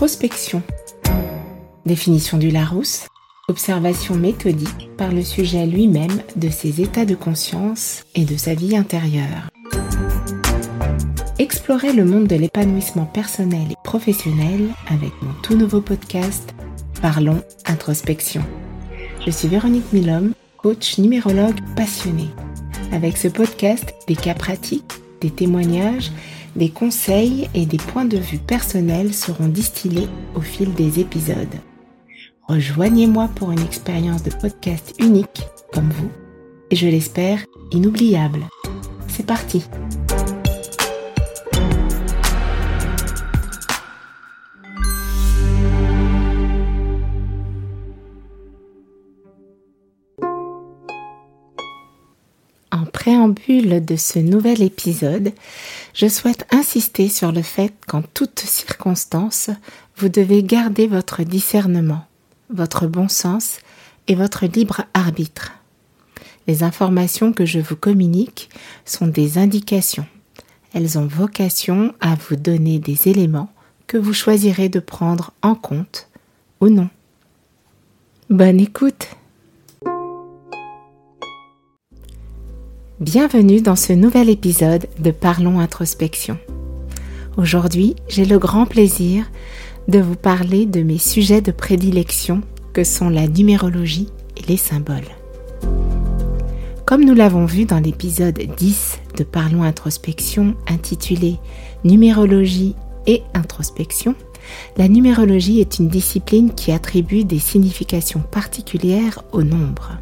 Introspection. Définition du Larousse. Observation méthodique par le sujet lui-même de ses états de conscience et de sa vie intérieure. Explorez le monde de l'épanouissement personnel et professionnel avec mon tout nouveau podcast Parlons Introspection. Je suis Véronique Milhomme, coach numérologue passionnée. Avec ce podcast, des cas pratiques, des témoignages, des conseils et des points de vue personnels seront distillés au fil des épisodes. Rejoignez-moi pour une expérience de podcast unique comme vous et je l'espère inoubliable. C'est parti préambule de ce nouvel épisode, je souhaite insister sur le fait qu'en toutes circonstances, vous devez garder votre discernement, votre bon sens et votre libre arbitre. Les informations que je vous communique sont des indications. Elles ont vocation à vous donner des éléments que vous choisirez de prendre en compte ou non. Bonne écoute Bienvenue dans ce nouvel épisode de Parlons Introspection. Aujourd'hui, j'ai le grand plaisir de vous parler de mes sujets de prédilection que sont la numérologie et les symboles. Comme nous l'avons vu dans l'épisode 10 de Parlons Introspection intitulé Numérologie et introspection, la numérologie est une discipline qui attribue des significations particulières aux nombres.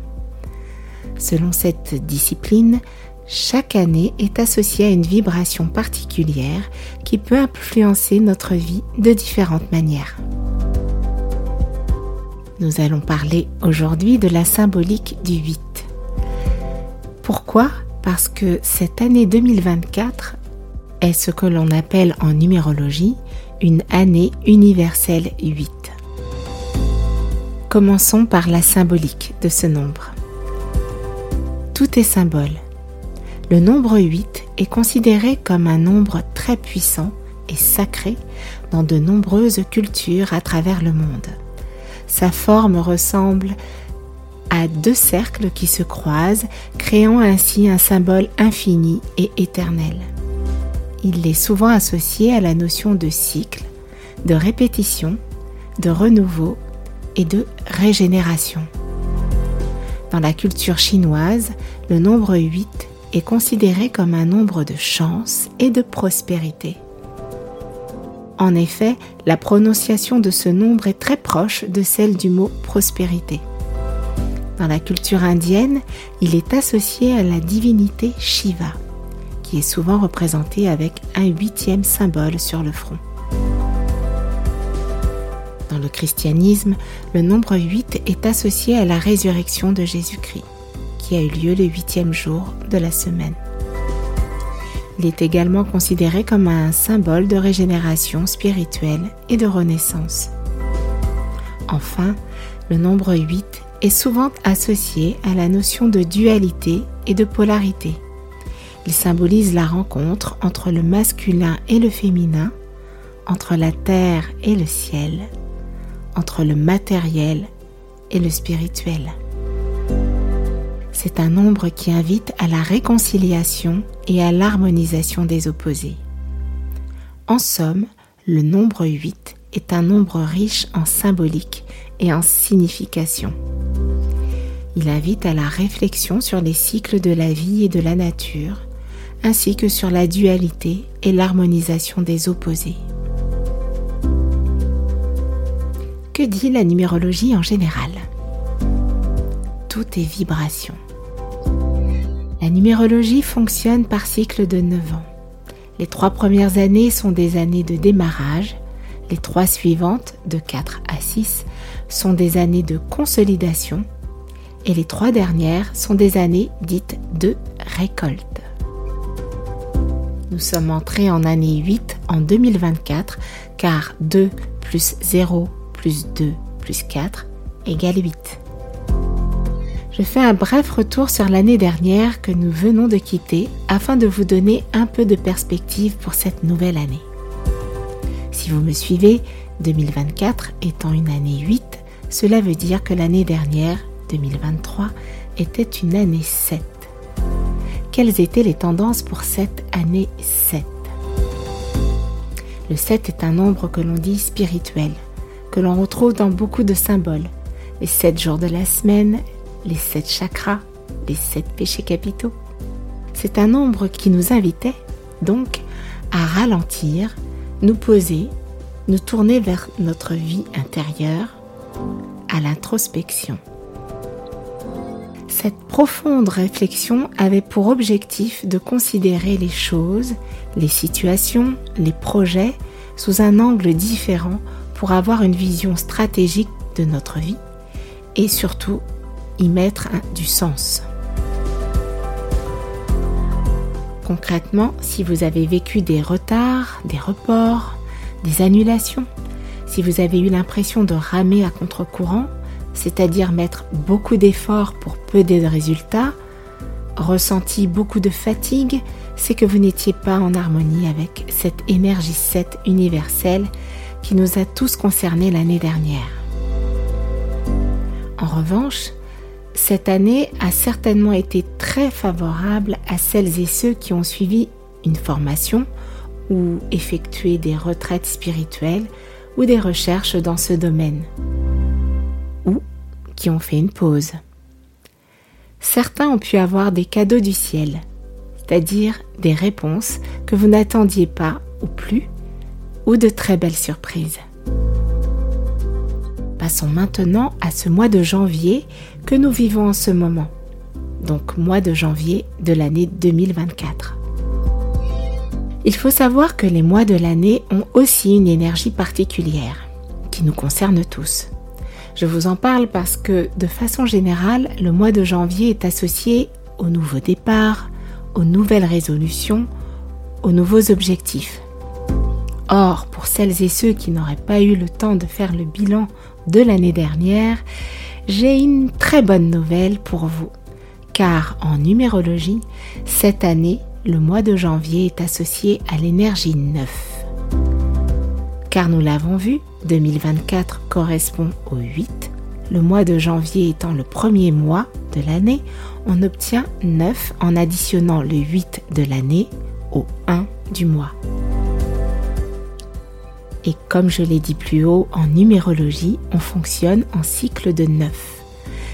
Selon cette discipline, chaque année est associée à une vibration particulière qui peut influencer notre vie de différentes manières. Nous allons parler aujourd'hui de la symbolique du 8. Pourquoi? Parce que cette année 2024 est ce que l'on appelle en numérologie une année universelle 8. Commençons par la symbolique de ce nombre tout est symbole. Le nombre 8 est considéré comme un nombre très puissant et sacré dans de nombreuses cultures à travers le monde. Sa forme ressemble à deux cercles qui se croisent, créant ainsi un symbole infini et éternel. Il est souvent associé à la notion de cycle, de répétition, de renouveau et de régénération. Dans la culture chinoise, le nombre 8 est considéré comme un nombre de chance et de prospérité. En effet, la prononciation de ce nombre est très proche de celle du mot prospérité. Dans la culture indienne, il est associé à la divinité Shiva, qui est souvent représentée avec un huitième symbole sur le front. Christianisme, le nombre 8 est associé à la résurrection de Jésus-Christ, qui a eu lieu le huitième jour de la semaine. Il est également considéré comme un symbole de régénération spirituelle et de renaissance. Enfin, le nombre 8 est souvent associé à la notion de dualité et de polarité. Il symbolise la rencontre entre le masculin et le féminin, entre la terre et le ciel, entre le matériel et le spirituel. C'est un nombre qui invite à la réconciliation et à l'harmonisation des opposés. En somme, le nombre 8 est un nombre riche en symbolique et en signification. Il invite à la réflexion sur les cycles de la vie et de la nature, ainsi que sur la dualité et l'harmonisation des opposés. Que dit la numérologie en général? Tout est vibration. La numérologie fonctionne par cycle de 9 ans. Les trois premières années sont des années de démarrage, les trois suivantes, de 4 à 6, sont des années de consolidation et les trois dernières sont des années dites de récolte. Nous sommes entrés en année 8 en 2024 car 2 plus 0 plus 2 plus 4 égale 8. Je fais un bref retour sur l'année dernière que nous venons de quitter afin de vous donner un peu de perspective pour cette nouvelle année. Si vous me suivez, 2024 étant une année 8, cela veut dire que l'année dernière, 2023, était une année 7. Quelles étaient les tendances pour cette année 7 Le 7 est un nombre que l'on dit spirituel, que l'on retrouve dans beaucoup de symboles. Les 7 jours de la semaine, les 7 chakras, les 7 péchés capitaux. C'est un nombre qui nous invitait donc à ralentir, nous poser, nous tourner vers notre vie intérieure, à l'introspection. Cette profonde réflexion avait pour objectif de considérer les choses, les situations, les projets sous un angle différent pour avoir une vision stratégique de notre vie et surtout y mettre du sens. Concrètement, si vous avez vécu des retards, des reports, des annulations, si vous avez eu l'impression de ramer à contre-courant, c'est-à-dire mettre beaucoup d'efforts pour peu de résultats, ressenti beaucoup de fatigue, c'est que vous n'étiez pas en harmonie avec cette énergie 7 universelle qui nous a tous concernés l'année dernière. En revanche, cette année a certainement été très favorable à celles et ceux qui ont suivi une formation ou effectué des retraites spirituelles ou des recherches dans ce domaine qui ont fait une pause. Certains ont pu avoir des cadeaux du ciel, c'est-à-dire des réponses que vous n'attendiez pas ou plus, ou de très belles surprises. Passons maintenant à ce mois de janvier que nous vivons en ce moment, donc mois de janvier de l'année 2024. Il faut savoir que les mois de l'année ont aussi une énergie particulière qui nous concerne tous. Je vous en parle parce que de façon générale, le mois de janvier est associé aux nouveaux départs, aux nouvelles résolutions, aux nouveaux objectifs. Or, pour celles et ceux qui n'auraient pas eu le temps de faire le bilan de l'année dernière, j'ai une très bonne nouvelle pour vous. Car en numérologie, cette année, le mois de janvier est associé à l'énergie 9. Car nous l'avons vu, 2024 correspond au 8. Le mois de janvier étant le premier mois de l'année, on obtient 9 en additionnant le 8 de l'année au 1 du mois. Et comme je l'ai dit plus haut, en numérologie, on fonctionne en cycle de 9.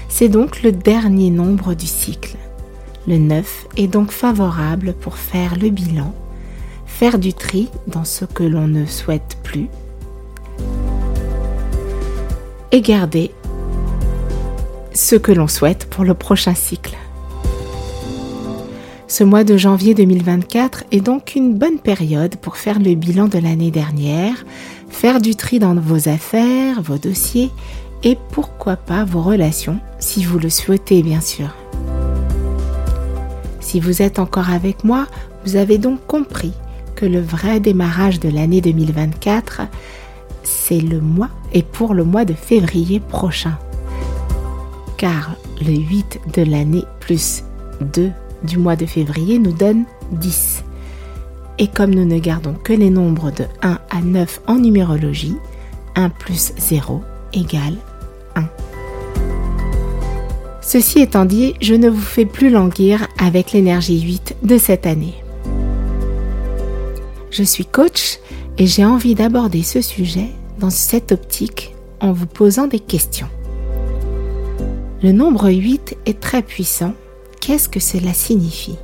C'est donc le dernier nombre du cycle. Le 9 est donc favorable pour faire le bilan, faire du tri dans ce que l'on ne souhaite plus et garder ce que l'on souhaite pour le prochain cycle. Ce mois de janvier 2024 est donc une bonne période pour faire le bilan de l'année dernière, faire du tri dans vos affaires, vos dossiers et pourquoi pas vos relations, si vous le souhaitez bien sûr. Si vous êtes encore avec moi, vous avez donc compris que le vrai démarrage de l'année 2024 c'est le mois et pour le mois de février prochain. Car le 8 de l'année plus 2 du mois de février nous donne 10. Et comme nous ne gardons que les nombres de 1 à 9 en numérologie, 1 plus 0 égale 1. Ceci étant dit, je ne vous fais plus languir avec l'énergie 8 de cette année. Je suis coach et j'ai envie d'aborder ce sujet dans cette optique en vous posant des questions. Le nombre 8 est très puissant. Qu'est-ce que cela signifie?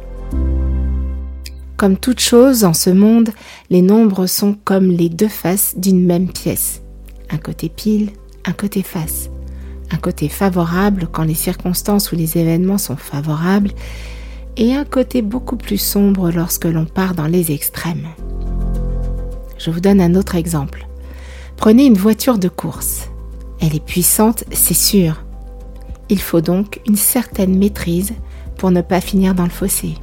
Comme toute chose en ce monde, les nombres sont comme les deux faces d'une même pièce. Un côté pile, un côté face. Un côté favorable quand les circonstances ou les événements sont favorables et un côté beaucoup plus sombre lorsque l'on part dans les extrêmes. Je vous donne un autre exemple. Prenez une voiture de course. Elle est puissante, c'est sûr. Il faut donc une certaine maîtrise pour ne pas finir dans le fossé.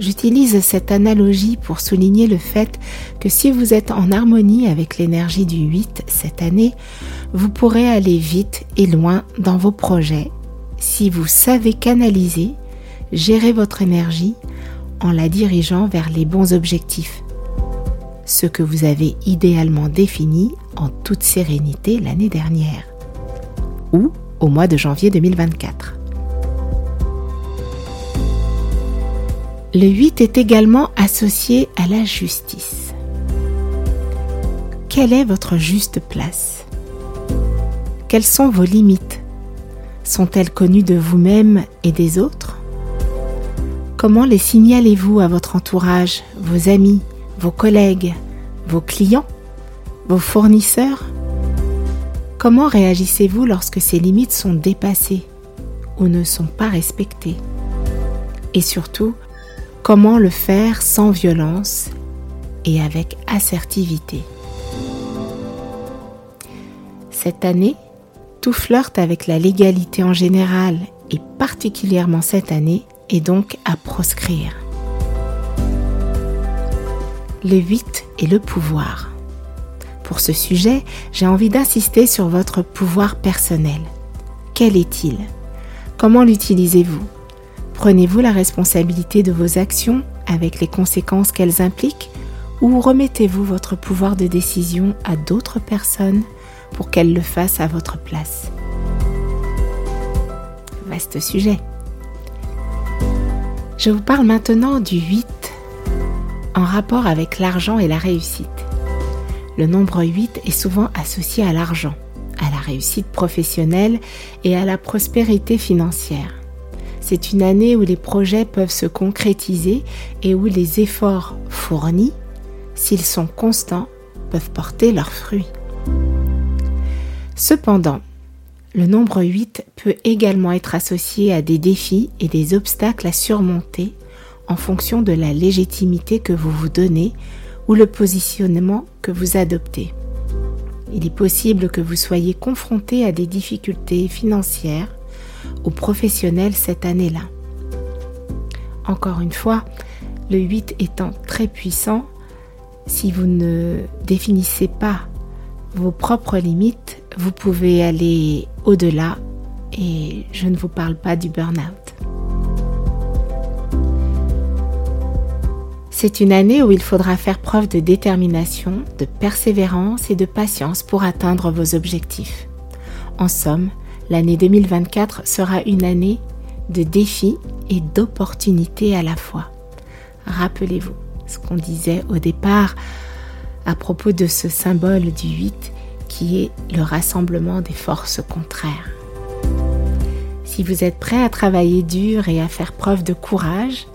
J'utilise cette analogie pour souligner le fait que si vous êtes en harmonie avec l'énergie du 8 cette année, vous pourrez aller vite et loin dans vos projets si vous savez canaliser, gérer votre énergie en la dirigeant vers les bons objectifs. ce que vous avez idéalement défini en toute sérénité l'année dernière ou au mois de janvier 2024. Le 8 est également associé à la justice. Quelle est votre juste place? Quelles sont vos limites? Sont-elles connues de vous-même et des autres? Comment les signalez-vous à votre entourage, vos amis, vos collègues, vos clients, vos fournisseurs? Comment réagissez-vous lorsque ces limites sont dépassées ou ne sont pas respectées? Et surtout, Comment le faire sans violence et avec assertivité Cette année, tout flirte avec la légalité en général et particulièrement cette année est donc à proscrire. Le 8 est le pouvoir. Pour ce sujet, j'ai envie d'insister sur votre pouvoir personnel. Quel est-il? Comment l'utilisez-vous? Prenez-vous la responsabilité de vos actions avec les conséquences qu'elles impliquent ou remettez-vous votre pouvoir de décision à d'autres personnes pour qu'elles le fassent à votre place? Vaste sujet. Je vous parle maintenant du 8 en rapport avec l'argent et la réussite. Le nombre 8 est souvent associé à l'argent, à la réussite professionnelle et à la prospérité financière. C'est une année où les projets peuvent se concrétiser et où les efforts fournis, s'ils sont constants, peuvent porter leurs fruits. Cependant, le nombre 8 peut également être associé à des défis et des obstacles à surmonter en fonction de la légitimité que vous vous donnez ou le positionnement que vous adoptez. Il est possible que vous soyez confronté à des difficultés financières ou professionnels cette année-là. Encore une fois, le 8 étant très puissant, si vous ne définissez pas vos propres limites, vous pouvez aller au-delà et je ne vous parle pas du burn-out. C'est une année où il faudra faire preuve de détermination, de persévérance et de patience pour atteindre vos objectifs. En somme, l'année 2024 sera une année de défis et d'opportunités à la fois. Rappelez-vous ce qu'on disait au départ à propos de ce symbole du 8 qui est le rassemblement des forces contraires. Si vous êtes prêt à travailler dur et à faire preuve de courage,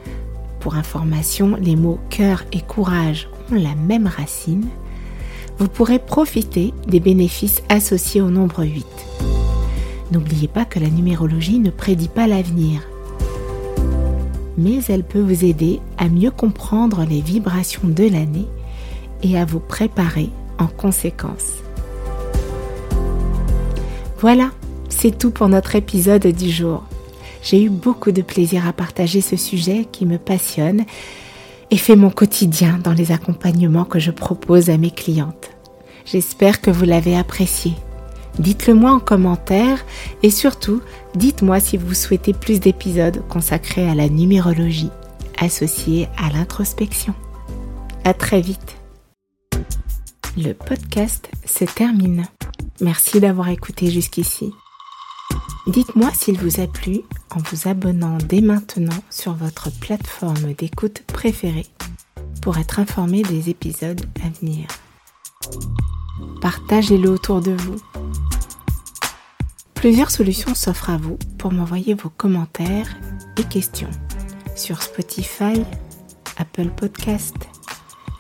pour information, les mots cœur et courage ont la même racine, vous pourrez profiter des bénéfices associés au nombre 8. N'oubliez pas que la numérologie ne prédit pas l'avenir, mais elle peut vous aider à mieux comprendre les vibrations de l'année et à vous préparer en conséquence. Voilà, c'est tout pour notre épisode du jour. J'ai eu beaucoup de plaisir à partager ce sujet qui me passionne et fait mon quotidien dans les accompagnements que je propose à mes clientes. J'espère que vous l'avez apprécié. Dites-le moi en commentaire et surtout, dites-moi si vous souhaitez plus d'épisodes consacrés à la numérologie associée à l'introspection. À très vite. Le podcast se termine. Merci d'avoir écouté jusqu'ici. Dites-moi s'il vous a plu en vous abonnant dès maintenant sur votre plateforme d'écoute préférée pour être informé des épisodes à venir. Partagez-le autour de vous Plusieurs solutions s'offrent à vous pour m'envoyer vos commentaires et questions sur Spotify, Apple Podcast,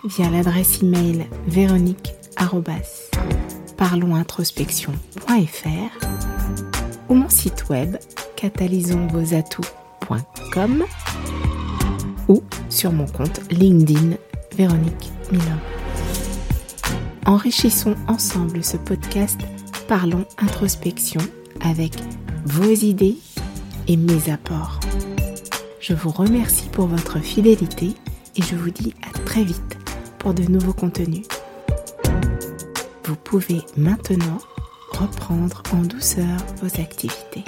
via l'adresse email véronique@parlonsintrospection.fr ou mon site web catalysonsvosatouts.com ou sur mon compte LinkedIn Véronique Milon. Enrichissons ensemble ce podcast Parlons Introspection avec vos idées et mes apports. Je vous remercie pour votre fidélité et je vous dis à très vite pour de nouveaux contenus. Vous pouvez maintenant reprendre en douceur vos activités.